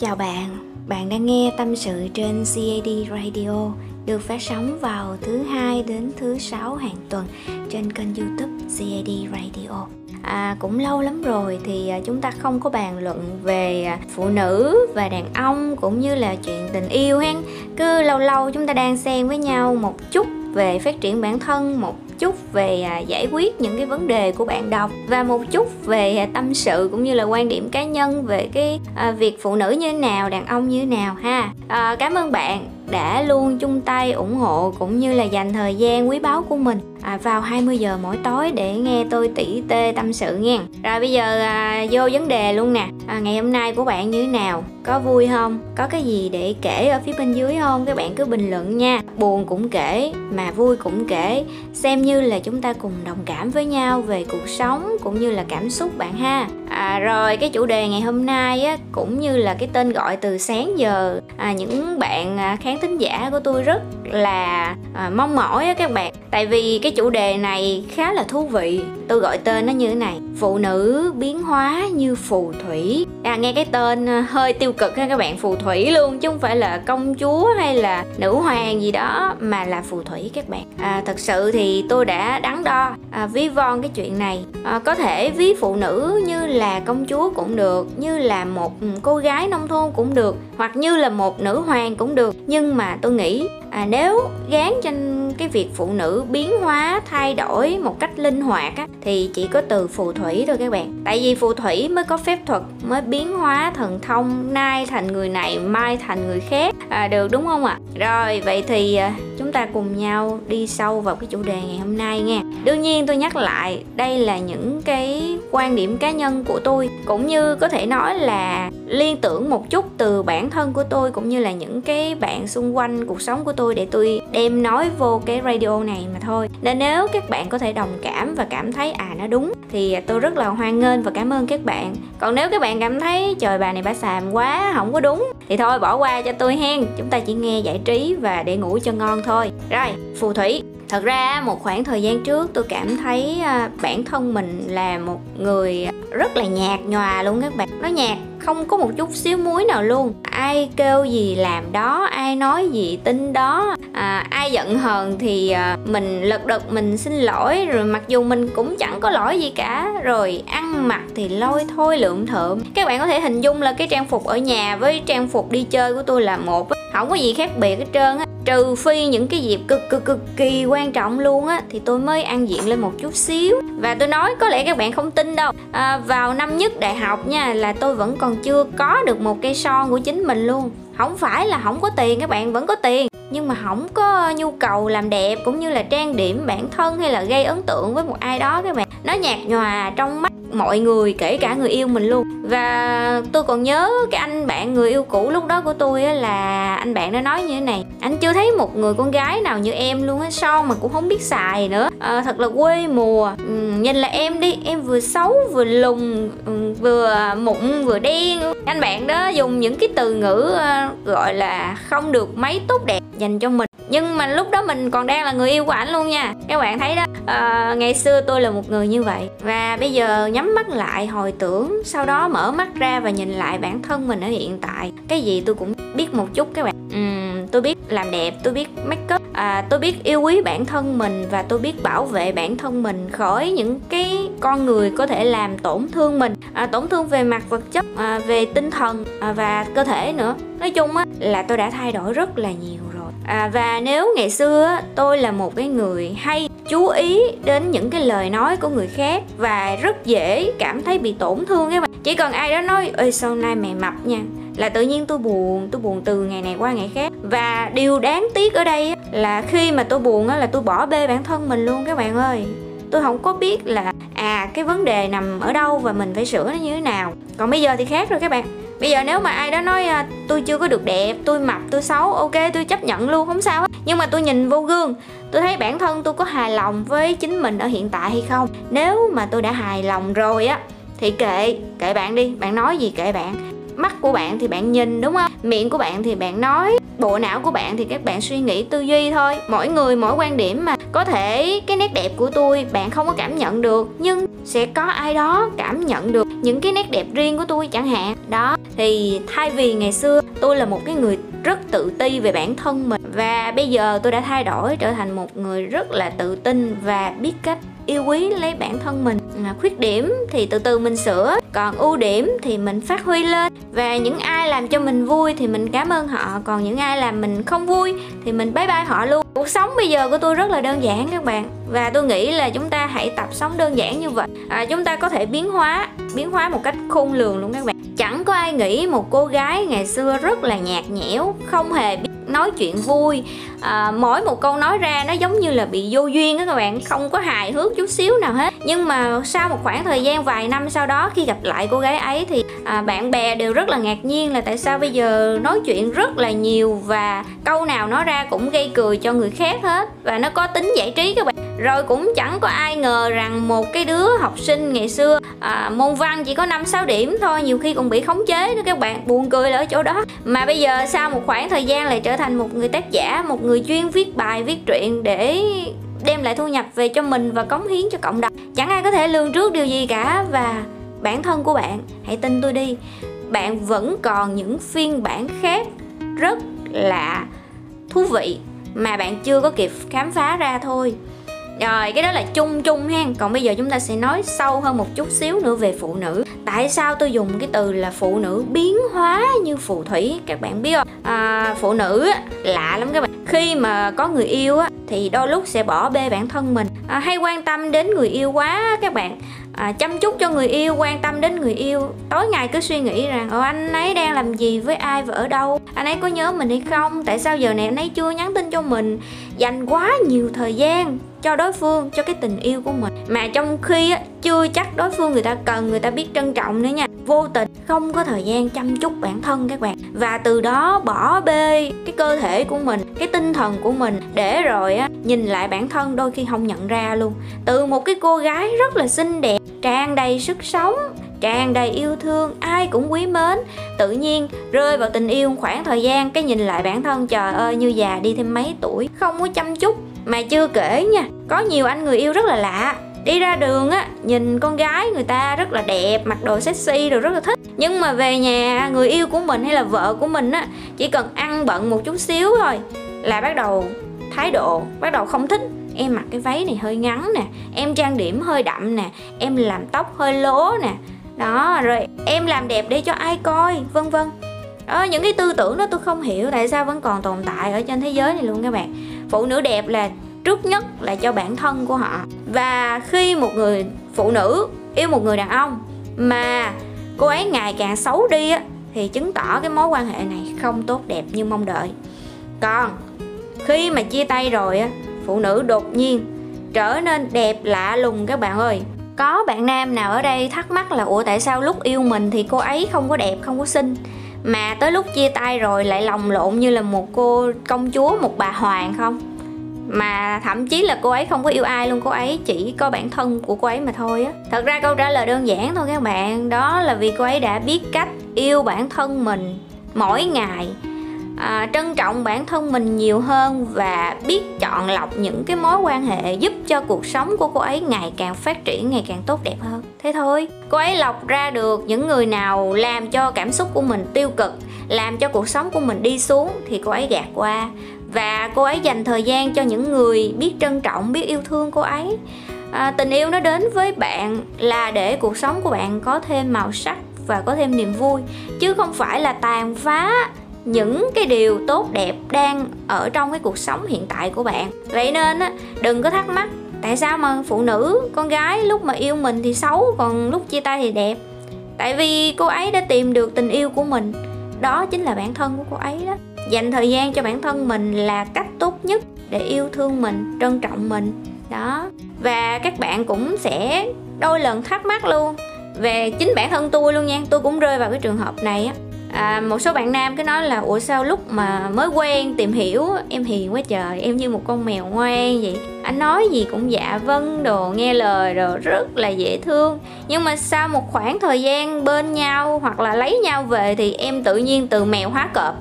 Chào bạn, bạn đang nghe tâm sự trên CAD Radio được phát sóng vào thứ hai đến thứ sáu hàng tuần trên kênh YouTube CAD Radio. À, cũng lâu lắm rồi thì à, chúng ta không có bàn luận về à, phụ nữ và đàn ông cũng như là chuyện tình yêu hen cứ lâu lâu chúng ta đang xen với nhau một chút về phát triển bản thân một chút về à, giải quyết những cái vấn đề của bạn đọc và một chút về à, tâm sự cũng như là quan điểm cá nhân về cái à, việc phụ nữ như thế nào đàn ông như thế nào ha. À, cảm ơn bạn đã luôn chung tay ủng hộ cũng như là dành thời gian quý báu của mình à, vào 20 giờ mỗi tối để nghe tôi tỉ tê tâm sự nha. Rồi bây giờ à, vô vấn đề luôn nè. À, ngày hôm nay của bạn như thế nào? Có vui không? Có cái gì để kể ở phía bên dưới không? Các bạn cứ bình luận nha. Buồn cũng kể, mà vui cũng kể. Xem như là chúng ta cùng đồng cảm với nhau về cuộc sống cũng như là cảm xúc bạn ha. À, rồi cái chủ đề ngày hôm nay á, cũng như là cái tên gọi từ sáng giờ à, những bạn à, khán thính giả của tôi rất là à, mong mỏi á các bạn tại vì cái chủ đề này khá là thú vị. Tôi gọi tên nó như thế này phụ nữ biến hóa như phù thủy. À nghe cái tên ờ, hơi tiêu cực ha các bạn phù thủy luôn chứ không phải là công chúa hay là nữ hoàng gì đó mà là phù thủy các bạn. À, thật sự thì tôi đã đắn đo à, ví von cái chuyện này. À, có thể ví phụ nữ như là công chúa cũng được như là một ừ, cô gái nông thôn cũng được hoặc như là một nữ hoàng cũng được. Nhưng mà tôi nghĩ à, nếu gán trên cái việc phụ nữ biến hóa thay đổi một cách linh hoạt á, thì chỉ có từ phù thủy thôi các bạn tại vì phù thủy mới có phép thuật mới biến hóa thần thông nay thành người này mai thành người khác à, được đúng không ạ à? rồi vậy thì à, chúng ta cùng nhau đi sâu vào cái chủ đề ngày hôm nay nha. Đương nhiên tôi nhắc lại, đây là những cái quan điểm cá nhân của tôi. Cũng như có thể nói là liên tưởng một chút từ bản thân của tôi, cũng như là những cái bạn xung quanh cuộc sống của tôi để tôi đem nói vô cái radio này mà thôi. Nên nếu các bạn có thể đồng cảm và cảm thấy à nó đúng, thì tôi rất là hoan nghênh và cảm ơn các bạn. Còn nếu các bạn cảm thấy, trời, bà này bà xàm quá, không có đúng, thì thôi bỏ qua cho tôi hen. Chúng ta chỉ nghe giải trí và để ngủ cho ngon thôi rồi phù thủy. Thật ra một khoảng thời gian trước tôi cảm thấy à, bản thân mình là một người rất là nhạt nhòa luôn các bạn. Nó nhạt không có một chút xíu muối nào luôn. Ai kêu gì làm đó ai nói gì tin đó. À, ai giận hờn thì à, mình lật đật mình xin lỗi rồi mặc dù mình cũng chẳng có lỗi gì cả. Rồi ăn mặc thì lôi thôi lượm thượm. Các bạn có thể hình dung là cái trang phục ở nhà với trang phục đi chơi của tôi là một. Không có gì khác biệt hết trơn á trừ phi những cái dịp cực cực cực kỳ quan trọng luôn á thì tôi mới ăn diện lên một chút xíu. Và tôi nói có lẽ các bạn không tin đâu. À, vào năm nhất đại học nha là tôi vẫn còn chưa có được một cây son của chính mình luôn. Không phải là không có tiền các bạn vẫn có tiền nhưng mà không có nhu cầu làm đẹp cũng như là trang điểm bản thân hay là gây ấn tượng với một ai đó các bạn. Nó nhạt nhòa trong mắt mọi người kể cả người yêu mình luôn. Và tôi còn nhớ cái anh bạn người yêu cũ lúc đó của tôi á là anh bạn nó nói như thế này. Anh chưa thấy một người con gái nào như em luôn á son mà cũng không biết xài nữa. À, thật là quê mùa. Ừ, nhìn là em đi em vừa xấu vừa lùn ừ, vừa mụn vừa đen. Anh bạn đó dùng những cái từ ngữ ờ, gọi là không được mấy tốt đẹp dành cho mình. Nhưng mà lúc đó mình còn đang là người yêu của ảnh luôn nha. Các bạn thấy đó à, ngày xưa tôi là một người như vậy. Và bây giờ nhắm mắt lại hồi tưởng sau đó mở mắt ra và nhìn lại bản thân mình ở hiện tại. Cái gì tôi cũng biết một chút các bạn. Uhm, tôi biết làm đẹp tôi biết make up à, tôi biết yêu quý bản thân mình và tôi biết bảo vệ bản thân mình khỏi những cái con người có thể làm tổn thương mình à, tổn thương về mặt vật chất à, về tinh thần à, và cơ thể nữa. Nói chung á là tôi đã thay đổi rất là nhiều à, và nếu ngày xưa tôi là một cái người hay chú ý đến những cái lời nói của người khác và rất dễ cảm thấy bị tổn thương các bạn. Chỉ cần ai đó nói ơi sau nay mày mập nha? là tự nhiên tôi buồn tôi buồn từ ngày này qua ngày khác. Và điều đáng tiếc ở đây là khi mà tôi buồn là tôi bỏ bê bản thân mình luôn các bạn ơi. Tôi không có biết là à cái vấn đề nằm ở đâu và mình phải sửa nó như thế nào. Còn bây giờ thì khác rồi các bạn. Bây giờ nếu mà ai đó nói à, tôi chưa có được đẹp, tôi mập, tôi xấu, ok, tôi chấp nhận luôn, không sao hết. Nhưng mà tôi nhìn vô gương, tôi thấy bản thân tôi có hài lòng với chính mình ở hiện tại hay không? Nếu mà tôi đã hài lòng rồi á, thì kệ kệ bạn đi, bạn nói gì kệ bạn. Mắt của bạn thì bạn nhìn, đúng không? Miệng của bạn thì bạn nói, bộ não của bạn thì các bạn suy nghĩ tư duy thôi. Mỗi người, mỗi quan điểm mà. Có thể cái nét đẹp của tôi bạn không có cảm nhận được, nhưng sẽ có ai đó cảm nhận được những cái nét đẹp riêng của tôi chẳng hạn. Đó thì thay vì ngày xưa tôi là một cái người rất tự ti về bản thân mình. Và bây giờ tôi đã thay đổi trở thành một người rất là tự tin và biết cách yêu quý lấy bản thân mình. À, khuyết điểm thì từ từ mình sửa còn ưu điểm thì mình phát huy lên. Và những ai làm cho mình vui thì mình cảm ơn họ còn những ai làm mình không vui thì mình bye bye họ luôn. Cuộc sống bây giờ của tôi rất là đơn giản các bạn và tôi nghĩ là chúng ta hãy tập sống đơn giản như vậy. À, chúng ta có thể biến hóa biến hóa một cách khôn lường luôn các bạn chẳng có ai nghĩ một cô gái ngày xưa rất là nhạt nhẽo, không hề biết nói chuyện vui à, mỗi một câu nói ra nó giống như là bị vô duyên đó các bạn không có hài hước chút xíu nào hết. Nhưng mà sau một khoảng thời gian vài năm sau đó khi gặp lại cô gái ấy thì à, bạn bè đều rất là ngạc nhiên là tại sao bây giờ nói chuyện rất là nhiều và câu nào nói ra cũng gây cười cho người khác hết và nó có tính giải trí các bạn. Rồi cũng chẳng có ai ngờ rằng một cái đứa học sinh ngày xưa à, môn văn chỉ có năm sáu điểm thôi nhiều khi còn bị khống chế nữa các bạn buồn cười là ở chỗ đó. Mà bây giờ sau một khoảng thời gian lại trở thành một người tác giả một người chuyên viết bài, viết truyện để đem lại thu nhập về cho mình và cống hiến cho cộng đồng. Chẳng ai có thể lường trước điều gì cả và bản thân của bạn. Hãy tin tôi đi, bạn vẫn còn những phiên bản khác rất là thú vị mà bạn chưa có kịp khám phá ra thôi rồi cái đó là chung chung ha. Còn bây giờ chúng ta sẽ nói sâu hơn một chút xíu nữa về phụ nữ. Tại sao tôi dùng cái từ là phụ nữ biến hóa như phù thủy? Các bạn biết không? À, phụ nữ lạ lắm các bạn. Khi mà có người yêu á thì đôi lúc sẽ bỏ bê bản thân mình. À, hay quan tâm đến người yêu quá các bạn. À, chăm chút cho người yêu quan tâm đến người yêu. Tối ngày cứ suy nghĩ rằng ồ anh ấy đang làm gì với ai và ở đâu? Anh ấy có nhớ mình hay không? Tại sao giờ này anh ấy chưa nhắn tin cho mình? Dành quá nhiều thời gian cho đối phương cho cái tình yêu của mình. Mà trong khi á, chưa chắc đối phương người ta cần người ta biết trân trọng nữa nha. Vô tình không có thời gian chăm chút bản thân các bạn. Và từ đó bỏ bê cái cơ thể của mình cái tinh thần của mình để rồi á nhìn lại bản thân đôi khi không nhận ra luôn. Từ một cái cô gái rất là xinh đẹp tràn đầy sức sống tràn đầy yêu thương, ai cũng quý mến. Tự nhiên, rơi vào tình yêu khoảng thời gian, cái nhìn lại bản thân, trời ơi, như già đi thêm mấy tuổi. Không có chăm chút, mà chưa kể nha, có nhiều anh người yêu rất là lạ. Đi ra đường á, nhìn con gái người ta rất là đẹp, mặc đồ sexy rồi rất là thích. Nhưng mà về nhà, người yêu của mình hay là vợ của mình á, chỉ cần ăn bận một chút xíu thôi là bắt đầu thái độ, bắt đầu không thích. Em mặc cái váy này hơi ngắn nè, em trang điểm hơi đậm nè, em làm tóc hơi lố nè đó rồi em làm đẹp để cho ai coi vân vân. Đó, những cái tư tưởng đó tôi không hiểu tại sao vẫn còn tồn tại ở trên thế giới này luôn các bạn. Phụ nữ đẹp là trước nhất là cho bản thân của họ. Và khi một người phụ nữ yêu một người đàn ông mà cô ấy ngày càng xấu đi á thì chứng tỏ cái mối quan hệ này không tốt đẹp như mong đợi. Còn khi mà chia tay rồi á phụ nữ đột nhiên trở nên đẹp lạ lùng các bạn ơi có bạn nam nào ở đây thắc mắc là, ủa, tại sao lúc yêu mình thì cô ấy không có đẹp, không có xinh? Mà tới lúc chia tay rồi lại lồng lộn như là một cô công chúa, một bà hoàng không? Mà thậm chí là cô ấy không có yêu ai luôn, cô ấy chỉ có bản thân của cô ấy mà thôi á. Thật ra câu trả lời đơn giản thôi các bạn, đó là vì cô ấy đã biết cách yêu bản thân mình mỗi ngày à, trân trọng bản thân mình nhiều hơn và biết chọn lọc những cái mối quan hệ giúp cho cuộc sống của cô ấy ngày càng phát triển ngày càng tốt đẹp hơn. Thế thôi cô ấy lọc ra được những người nào làm cho cảm xúc của mình tiêu cực làm cho cuộc sống của mình đi xuống thì cô ấy gạt qua. Và cô ấy dành thời gian cho những người biết trân trọng biết yêu thương cô ấy. À, tình yêu nó đến với bạn là để cuộc sống của bạn có thêm màu sắc và có thêm niềm vui chứ không phải là tàn phá những cái điều tốt đẹp đang ở trong cái cuộc sống hiện tại của bạn. Vậy nên á, đừng có thắc mắc, tại sao mà phụ nữ, con gái lúc mà yêu mình thì xấu, còn lúc chia tay thì đẹp? Tại vì cô ấy đã tìm được tình yêu của mình. Đó chính là bản thân của cô ấy đó. Dành thời gian cho bản thân mình là cách tốt nhất để yêu thương mình, trân trọng mình. Đó. Và các bạn cũng sẽ đôi lần thắc mắc luôn về chính bản thân tôi luôn nha. Tôi cũng rơi vào cái trường hợp này á à, một số bạn nam cứ nói là ủa sao lúc mà mới quen tìm hiểu em hiền quá trời em như một con mèo ngoan vậy? Anh nói gì cũng dạ vâng đồ nghe lời rồi rất là dễ thương. Nhưng mà sau một khoảng thời gian bên nhau hoặc là lấy nhau về thì em tự nhiên từ mèo hóa cọp.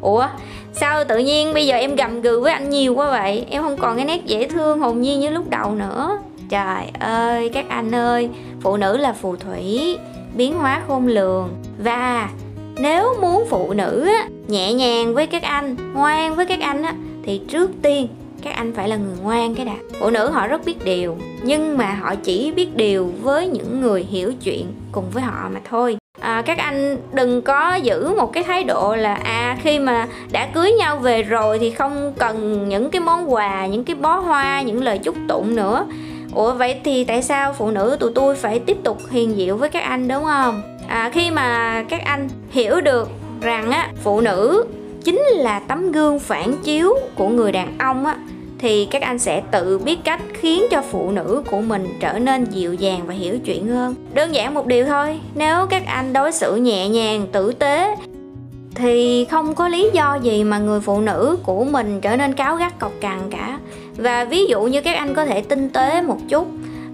Ủa sao tự nhiên bây giờ em gầm gừ với anh nhiều quá vậy? Em không còn cái nét dễ thương hồn nhiên như lúc đầu nữa. Trời ơi các anh ơi phụ nữ là phù thủy biến hóa khôn lường. Và nếu muốn phụ nữ á, nhẹ nhàng với các anh ngoan với các anh á, thì trước tiên các anh phải là người ngoan cái đã. Phụ nữ họ rất biết điều nhưng mà họ chỉ biết điều với những người hiểu chuyện cùng với họ mà thôi. À, các anh đừng có giữ một cái thái độ là à khi mà đã cưới nhau về rồi thì không cần những cái món quà những cái bó hoa những lời chúc tụng nữa. Ủa vậy thì tại sao phụ nữ tụi tôi phải tiếp tục hiền diệu với các anh đúng không? À, khi mà các anh hiểu được rằng á phụ nữ chính là tấm gương phản chiếu của người đàn ông á thì các anh sẽ tự biết cách khiến cho phụ nữ của mình trở nên dịu dàng và hiểu chuyện hơn. Đơn giản một điều thôi nếu các anh đối xử nhẹ nhàng tử tế thì không có lý do gì mà người phụ nữ của mình trở nên cáo gắt cọc cằn cả. Và ví dụ như các anh có thể tinh tế một chút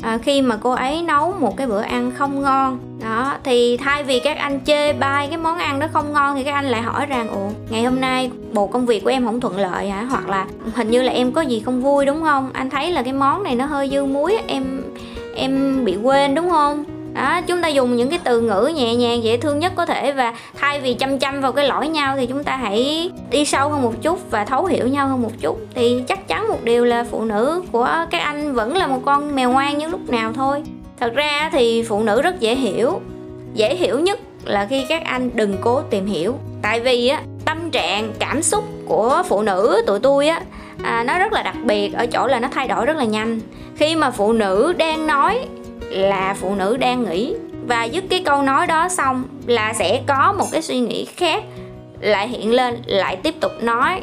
à, khi mà cô ấy nấu một cái bữa ăn không ngon đó thì thay vì các anh chê bai cái món ăn đó không ngon thì các anh lại hỏi rằng ủa ngày hôm nay bộ công việc của em không thuận lợi hả? Hoặc là hình như là em có gì không vui đúng không? Anh thấy là cái món này nó hơi dư muối em em bị quên đúng không? Đó chúng ta dùng những cái từ ngữ nhẹ nhàng dễ thương nhất có thể và thay vì chăm chăm vào cái lỗi nhau thì chúng ta hãy đi sâu hơn một chút và thấu hiểu nhau hơn một chút. Thì chắc chắn một điều là phụ nữ của các anh vẫn là một con mèo ngoan như lúc nào thôi. Thật ra thì phụ nữ rất dễ hiểu. Dễ hiểu nhất là khi các anh đừng cố tìm hiểu. Tại vì á tâm trạng cảm xúc của phụ nữ tụi tôi á à, nó rất là đặc biệt ở chỗ là nó thay đổi rất là nhanh. Khi mà phụ nữ đang nói là phụ nữ đang nghĩ. Và dứt cái câu nói đó xong là sẽ có một cái suy nghĩ khác lại hiện lên lại tiếp tục nói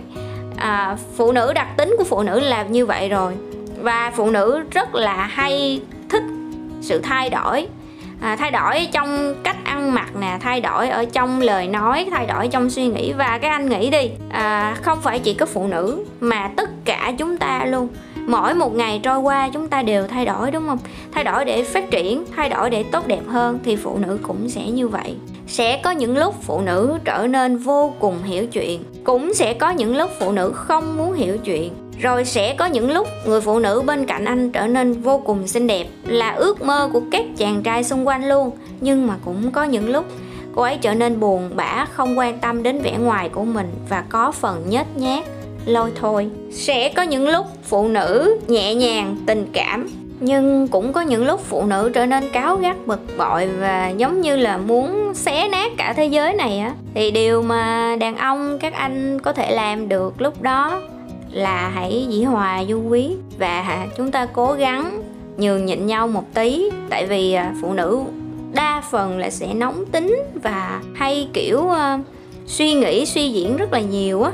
à, phụ nữ đặc tính của phụ nữ là như vậy rồi. Và phụ nữ rất là hay thích sự thay đổi. À, thay đổi trong cách ăn mặc nè thay đổi ở trong lời nói thay đổi trong suy nghĩ. Và các anh nghĩ đi à, không phải chỉ có phụ nữ mà tất cả chúng ta luôn mỗi một ngày trôi qua chúng ta đều thay đổi, đúng không? Thay đổi để phát triển, thay đổi để tốt đẹp hơn thì phụ nữ cũng sẽ như vậy. Sẽ có những lúc phụ nữ trở nên vô cùng hiểu chuyện, cũng sẽ có những lúc phụ nữ không muốn hiểu chuyện. Rồi sẽ có những lúc người phụ nữ bên cạnh anh trở nên vô cùng xinh đẹp, là ước mơ của các chàng trai xung quanh luôn. Nhưng mà cũng có những lúc cô ấy trở nên buồn bã, không quan tâm đến vẻ ngoài của mình và có phần nhếch nhác lôi thôi. Sẽ có những lúc phụ nữ nhẹ nhàng tình cảm nhưng cũng có những lúc phụ nữ trở nên cáo gắt bực bội và giống như là muốn xé nát cả thế giới này á. Thì điều mà đàn ông các anh có thể làm được lúc đó là hãy dĩ hòa du quý và chúng ta cố gắng nhường nhịn nhau một tí. Tại vì à, phụ nữ đa phần là sẽ nóng tính và hay kiểu uh, suy nghĩ suy diễn rất là nhiều á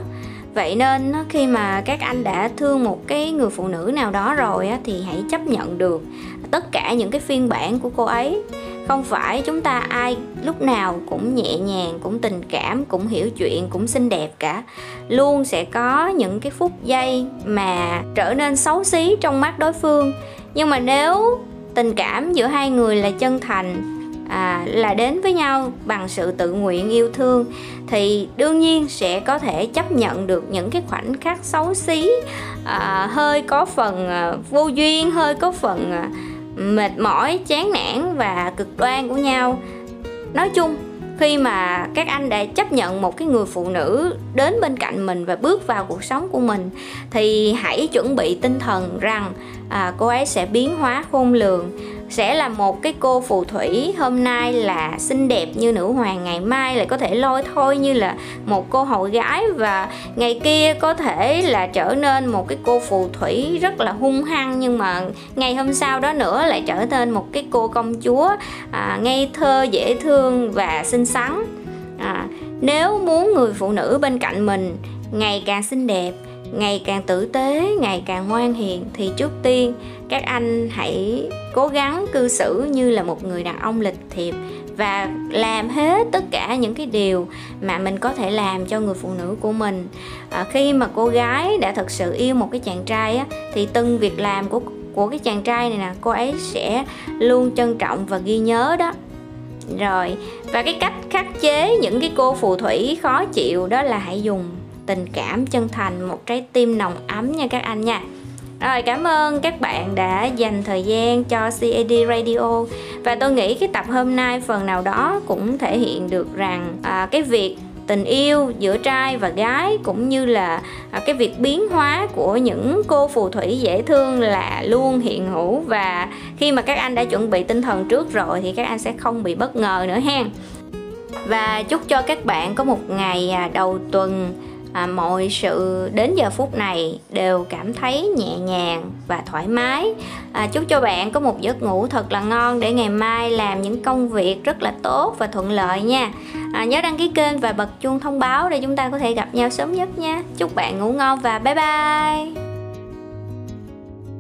vậy nên khi mà các anh đã thương một cái người phụ nữ nào đó rồi thì hãy chấp nhận được tất cả những cái phiên bản của cô ấy. Không phải chúng ta ai lúc nào cũng nhẹ nhàng, cũng tình cảm, cũng hiểu chuyện, cũng xinh đẹp cả. Luôn sẽ có những cái phút giây mà trở nên xấu xí trong mắt đối phương. Nhưng mà nếu tình cảm giữa hai người là chân thành à, là đến với nhau bằng sự tự nguyện yêu thương thì đương nhiên sẽ có thể chấp nhận được những cái khoảnh khắc xấu xí à, hơi có phần à, vô duyên hơi có phần à, mệt mỏi chán nản và cực đoan của nhau. Nói chung khi mà các anh đã chấp nhận một cái người phụ nữ đến bên cạnh mình và bước vào cuộc sống của mình thì hãy chuẩn bị tinh thần rằng à, cô ấy sẽ biến hóa khôn lường sẽ là một cái cô phù thủy. Hôm nay là xinh đẹp như nữ hoàng ngày mai lại có thể lôi thôi như là một cô hậu gái. Và ngày kia có thể là trở nên một cái cô phù thủy rất là hung hăng nhưng mà ngày hôm sau đó nữa lại trở nên một cái cô công chúa à, ngây thơ dễ thương và xinh xắn. À, nếu muốn người phụ nữ bên cạnh mình ngày càng xinh đẹp ngày càng tử tế ngày càng ngoan hiền thì trước tiên các anh hãy cố gắng cư xử như là một người đàn ông lịch thiệp và làm hết tất cả những cái điều mà mình có thể làm cho người phụ nữ của mình. À, khi mà cô gái đã thật sự yêu một cái chàng trai á, thì từng việc làm của của cái chàng trai này nè cô ấy sẽ luôn trân trọng và ghi nhớ đó. Rồi và cái cách khắc chế những cái cô phù thủy khó chịu đó là hãy dùng tình cảm chân thành một trái tim nồng ấm nha các anh nha. Rồi cảm ơn các bạn đã dành thời gian cho CAD Radio. Và tôi nghĩ cái tập hôm nay phần nào đó cũng thể hiện được rằng à, cái việc tình yêu giữa trai và gái cũng như là à, cái việc biến hóa của những cô phù thủy dễ thương là luôn hiện hữu. Và khi mà các anh đã chuẩn bị tinh thần trước rồi thì các anh sẽ không bị bất ngờ nữa hen. Và chúc cho các bạn có một ngày à, đầu tuần à, mọi sự đến giờ phút này đều cảm thấy nhẹ nhàng và thoải mái. À, chúc cho bạn có một giấc ngủ thật là ngon để ngày mai làm những công việc rất là tốt và thuận lợi nha. À, nhớ đăng ký kênh và bật chuông thông báo để chúng ta có thể gặp nhau sớm nhất nha. Chúc bạn ngủ ngon và bye bye!